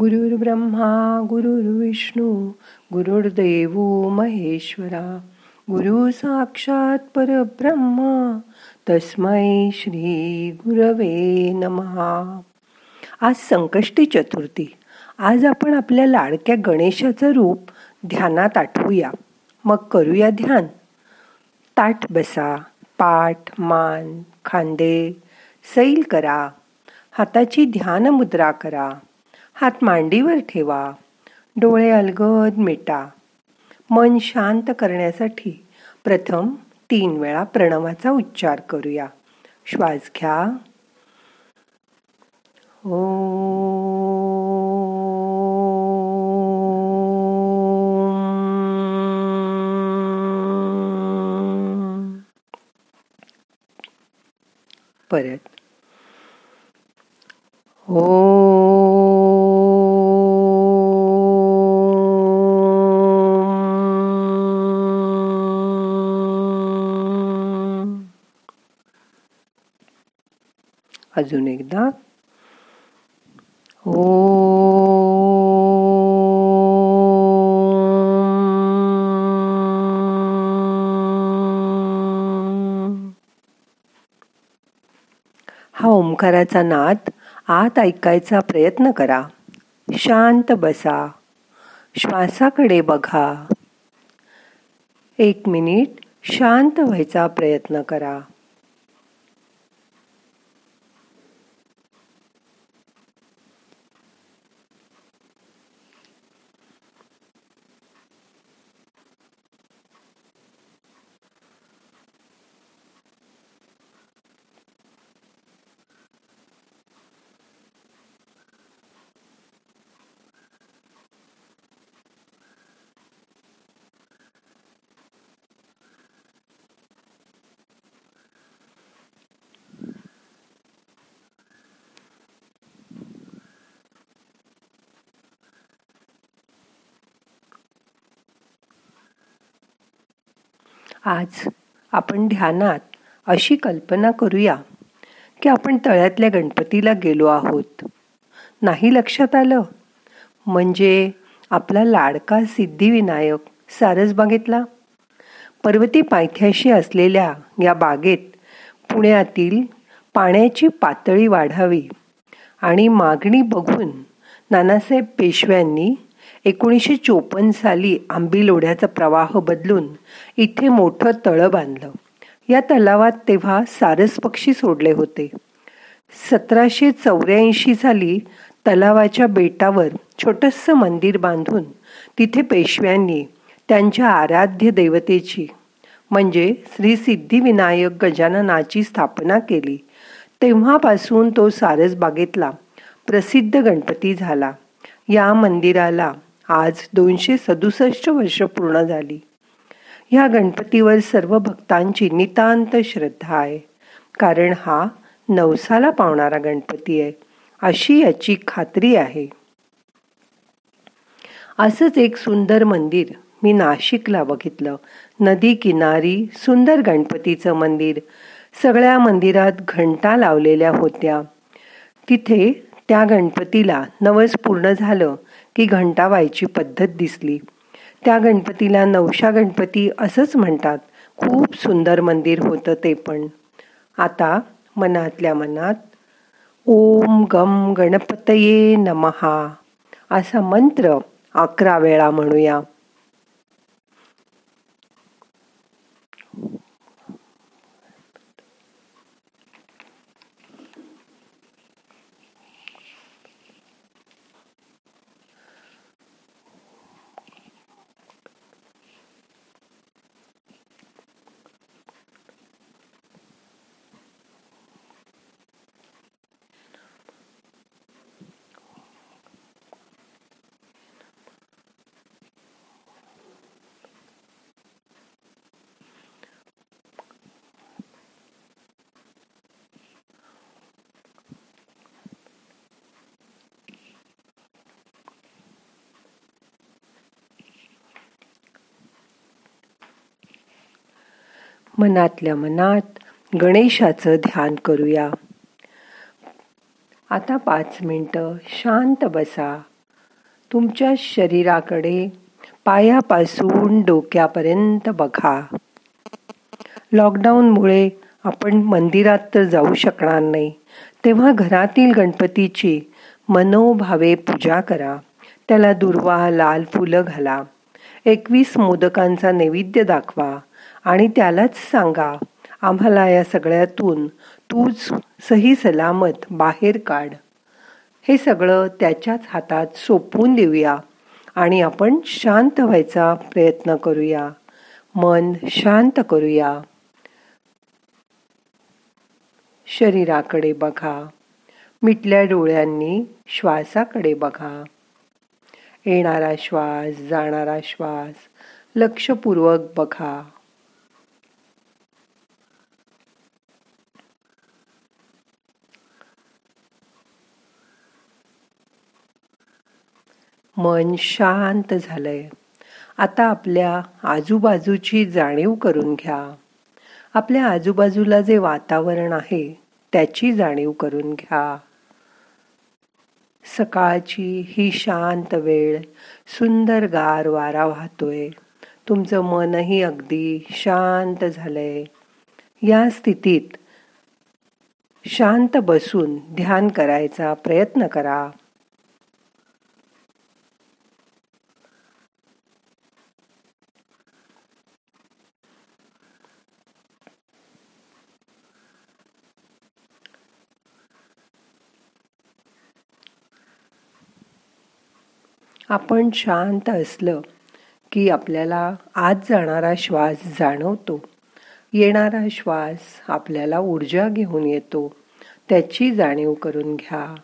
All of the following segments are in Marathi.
गुरुर्ब्रह्मा गुरुर्विष्णू गुरुर्देव महेश्वरा. गुरु साक्षात परब्रह्मा तस्मै श्री गुरवे नमहा आज संकष्टी चतुर्थी. आज आपण आपल्या लाडक्या गणेशाचं रूप ध्यानात आठवूया. मग करूया ध्यान. ताट बसा पाठ मान खांदे सैल करा. हाताची ध्यान मुद्रा करा. हात मांडीवर ठेवा. डोळे अलगद मिटा. मन शांत करण्यासाठी प्रथम तीन वेळा प्रणवाचा उच्चार करूया. श्वास घ्या. ओ परत. ओ अजून एकदा. ओ. हा ओंकाराचा नाद आत ऐकायचा प्रयत्न करा. शांत बसा. श्वासाकडे बघा. एक मिनिट शांत व्हायचा प्रयत्न करा. आज आपण ध्यानात अशी कल्पना करूया की आपण तळ्यातल्या गणपतीला गेलो आहोत. नाही लक्षात आलं? म्हणजे आपला लाडका सिद्धिविनायक सारस बागेतला पर्वती पायथ्याशी असलेल्या या बागेत पुण्यातील पाण्याची पातळी वाढावी आणि मागणी बघून नानासाहेब पेशव्यांनी एकोणीसशे चोपन्न साली आंबी लोढ्याचा प्रवाह बदलून इथे मोठं तळं बांधलं. या तलावात तेव्हा सारस पक्षी सोडले होते. सतराशे चौऱ्याऐंशी साली तलावाच्या बेटावर छोटंसं मंदिर बांधून तिथे पेशव्यांनी त्यांच्या आराध्य देवतेची म्हणजे श्री सिद्धिविनायक गजाननाची स्थापना केली. तेव्हापासून तो सारसबागेतला प्रसिद्ध गणपती झाला. या मंदिराला आज दोनशे सदुसष्ट वर्ष पूर्ण झाली. ह्या गणपतीवर सर्व भक्तांची नितांत श्रद्धा आहे. कारण हा नवसाला पावणारा गणपती आहे अशी याची खात्री आहे. असंच एक सुंदर मंदिर मी नाशिकला बघितलं. नदी किनारी सुंदर गणपतीचं मंदिर. सगळ्या मंदिरात घंटा लावलेल्या होत्या. तिथे त्या गणपतीला नवस पूर्ण झालं. की घंटा व्हायची पद्धत दिसली. त्या गणपतीला नवशा गणपती असंच म्हणतात. खूप सुंदर मंदिर होतं ते पण. आता मनातल्या मनात ओम गम गणपतये नमहा असा मंत्र अकरा वेळा म्हणूया. मनातल्या मनात गणेशाचं ध्यान करूया. आता पाच मिनटं शांत बसा. तुमच्या शरीराकडे पायापासून डोक्यापर्यंत बघा. लॉकडाऊनमुळे आपण मंदिरात तर जाऊ शकणार नाही. तेव्हा घरातील गणपतीची मनोभावे पूजा करा. त्याला दुर्वा लाल फुलं घाला. एकवीस मोदकांचा नैवेद्य दाखवा. आणि त्यालाच सांगा आम्हाला या सगळ्यातून तूच सही सलामत बाहेर काढ. हे सगळं त्याच्याच हातात सोपवून देऊया आणि आपण शांत व्हायचा प्रयत्न करूया. मन शांत करूया. शरीराकडे बघा. मिटल्या डोळ्यांनी श्वासाकडे बघा. येणारा श्वास जाणारा श्वास लक्षपूर्वक बघा. मन शांत झालंय. आता आपल्या आजूबाजूची जाणीव करून घ्या. आपल्या आजूबाजूला जे वातावरण आहे त्याची जाणीव करून घ्या. सकाळची ही शांत वेळ सुंदर गार वारा वाहतोय. तुमचं मनही अगदी शांत झालंय. या स्थितीत शांत बसून ध्यान करायचा प्रयत्न करा. आपण शांत असलं की आपल्याला आज जाणारा श्वास जाणवतो. येणारा श्वास आपल्याला ऊर्जा घेऊन येतो. त्याची जाणीव करून घ्या.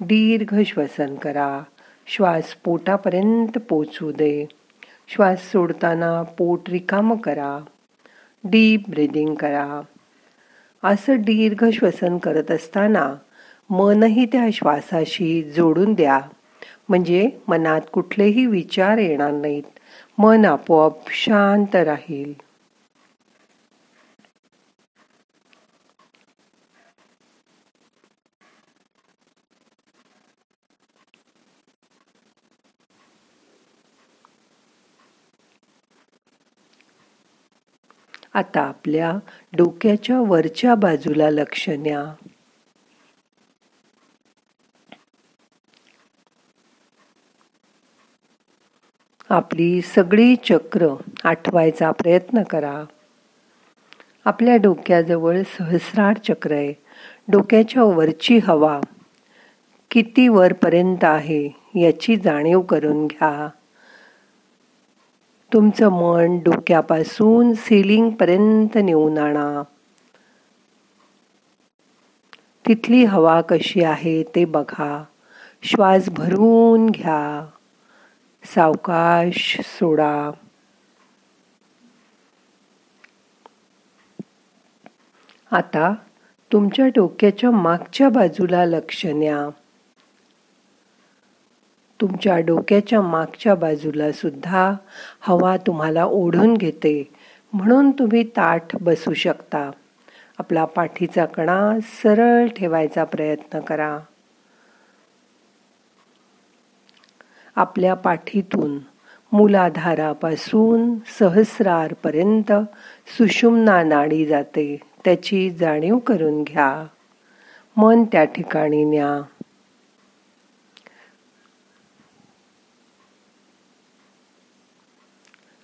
दीर्घ श्वसन करा. श्वास पोटापर्यंत पोचू दे. श्वास सोडताना पोट रिकाम करा. डीप ब्रिदिंग करा. असं दीर्घ श्वसन करत असताना मनही त्या श्वासाशी जोडून द्या. म्हणजे मनात कुठलेही विचार येणार नाहीत. मन आपोआप शांत राहील. आता आपल्या डोक्याच्या वरच्या बाजूला लक्ष न्या आपली सगळी चक्र आठवायचा प्रयत्न करा. आपल्या डोक्याजवळ सहस्रार चक्र आहे. डोक्याच्या वरची हवा किती वरपर्यंत आहे याची जाणीव करून घ्या. तुमचं मन डोक्यापासून सिलिंगपर्यंत नेऊन आणा. तिथली हवा कशी आहे ते बघा. श्वास भरून घ्या. सावकाश सोडा. आता तुमच्या डोक्याच्या मागच्या बाजूला लक्ष न्या तुमच्या डोक्याच्या मागच्या बाजूला सुद्धा हवा तुम्हाला ओढून घेते म्हणून तुम्ही ताठ बसू शकता. आपला पाठीचा कणा सरळ ठेवायचा प्रयत्न करा. आपल्या पाठीतून मूलाधारापासून सहस्रारपर्यंत सुषुम्ना नाडी जाते त्याची जाणीव करून घ्या. मन त्या ठिकाणी न्या.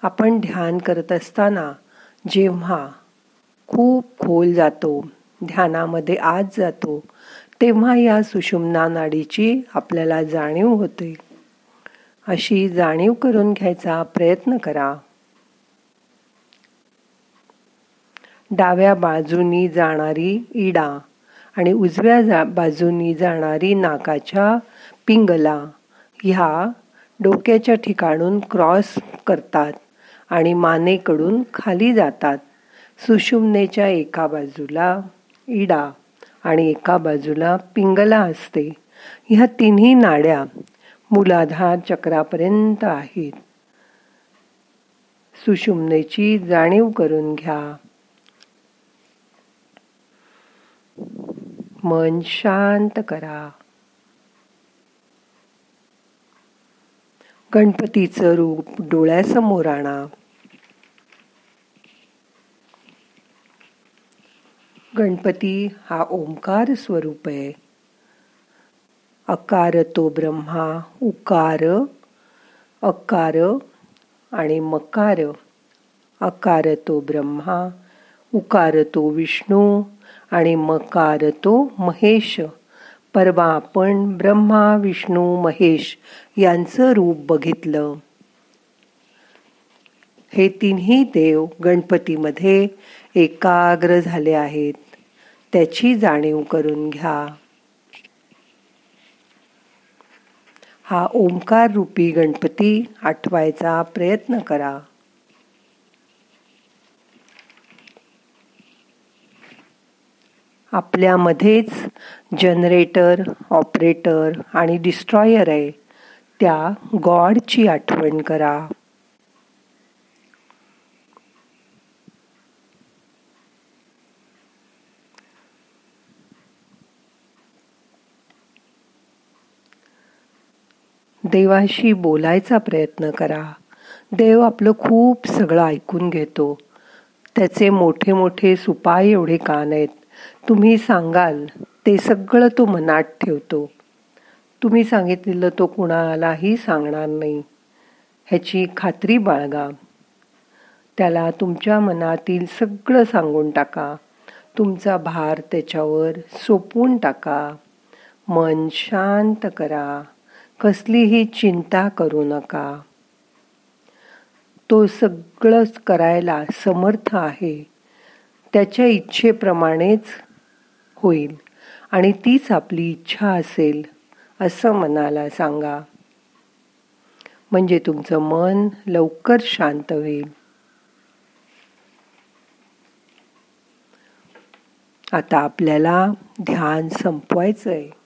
आपण ध्यान करत असताना जेव्हा खूप खोल जातो ध्यानामध्ये आज जातो तेव्हा या सुषुम्ना नाडीची आपल्याला जाणीव होते. अशी जाणीव करून घ्यायचा प्रयत्न करा. डाव्या बाजूनी जाणारी इडा आणि उजव्या जा बाजूनी जाणारी नाकाच्या पिंगला ह्या डोक्याच्या ठिकाणून क्रॉस करतात आणि मानेकडून खाली जातात. सुषुम्नेच्या एका बाजूला इडा आणि एका बाजूला पिंगला असते. ह्या तिन्ही नाड्या मूलाधार चक्रापर्यंत आहेत. सुषुम्नेची जाणीव करून घ्या. मन शांत करा. गणपतीचं रूप डोळ्यासमोर आणा. गणपती हा ओंकार स्वरूप आहे. अकार तो ब्रह्मा उकार अकार आणि मकार. अकार तो ब्रह्मा उकार तो विष्णू आणि मकार तो महेश. परवा आपण ब्रह्मा विष्णू महेश यांचं रूप बघितलं. हे तिन्ही देव गणपतीमध्ये एकाग्र झाले आहेत. त्याची जाणीव करून घ्या. हा ओंकार रूपी गणपती आठवायचा प्रयत्न करा. आपल्यामध्येच जनरेटर ऑपरेटर आणि डिस्ट्रॉयर आहे. त्या गॉडची आठवण करा. देवाशी बोलायचा प्रयत्न करा. देव आपलं खूप सगळं ऐकून घेतो. त्याचे मोठे मोठे सुपाय एवढे कान आहेत तुम्ही सांगाल ते सगळं तो मनात ठेवतो. तुम्ही सांगितलेलं तो कुणालाही सांगणार नाही. ह्याची खात्री बाळगा. त्याला तुमच्या मनातील सगळं सांगून टाका. तुमचा भार त्याच्यावर सोपवून टाका. मन शांत करा. कसलीही चिंता करू नका. तो सगळंच करायला समर्थ आहे. त्याच्या इच्छेप्रमाणेच होईल आणि तीच आपली इच्छा असेल असं मनाला सांगा. म्हणजे तुमचं मन लवकर शांत होईल. आता आपल्याला ध्यान संपवायचं आहे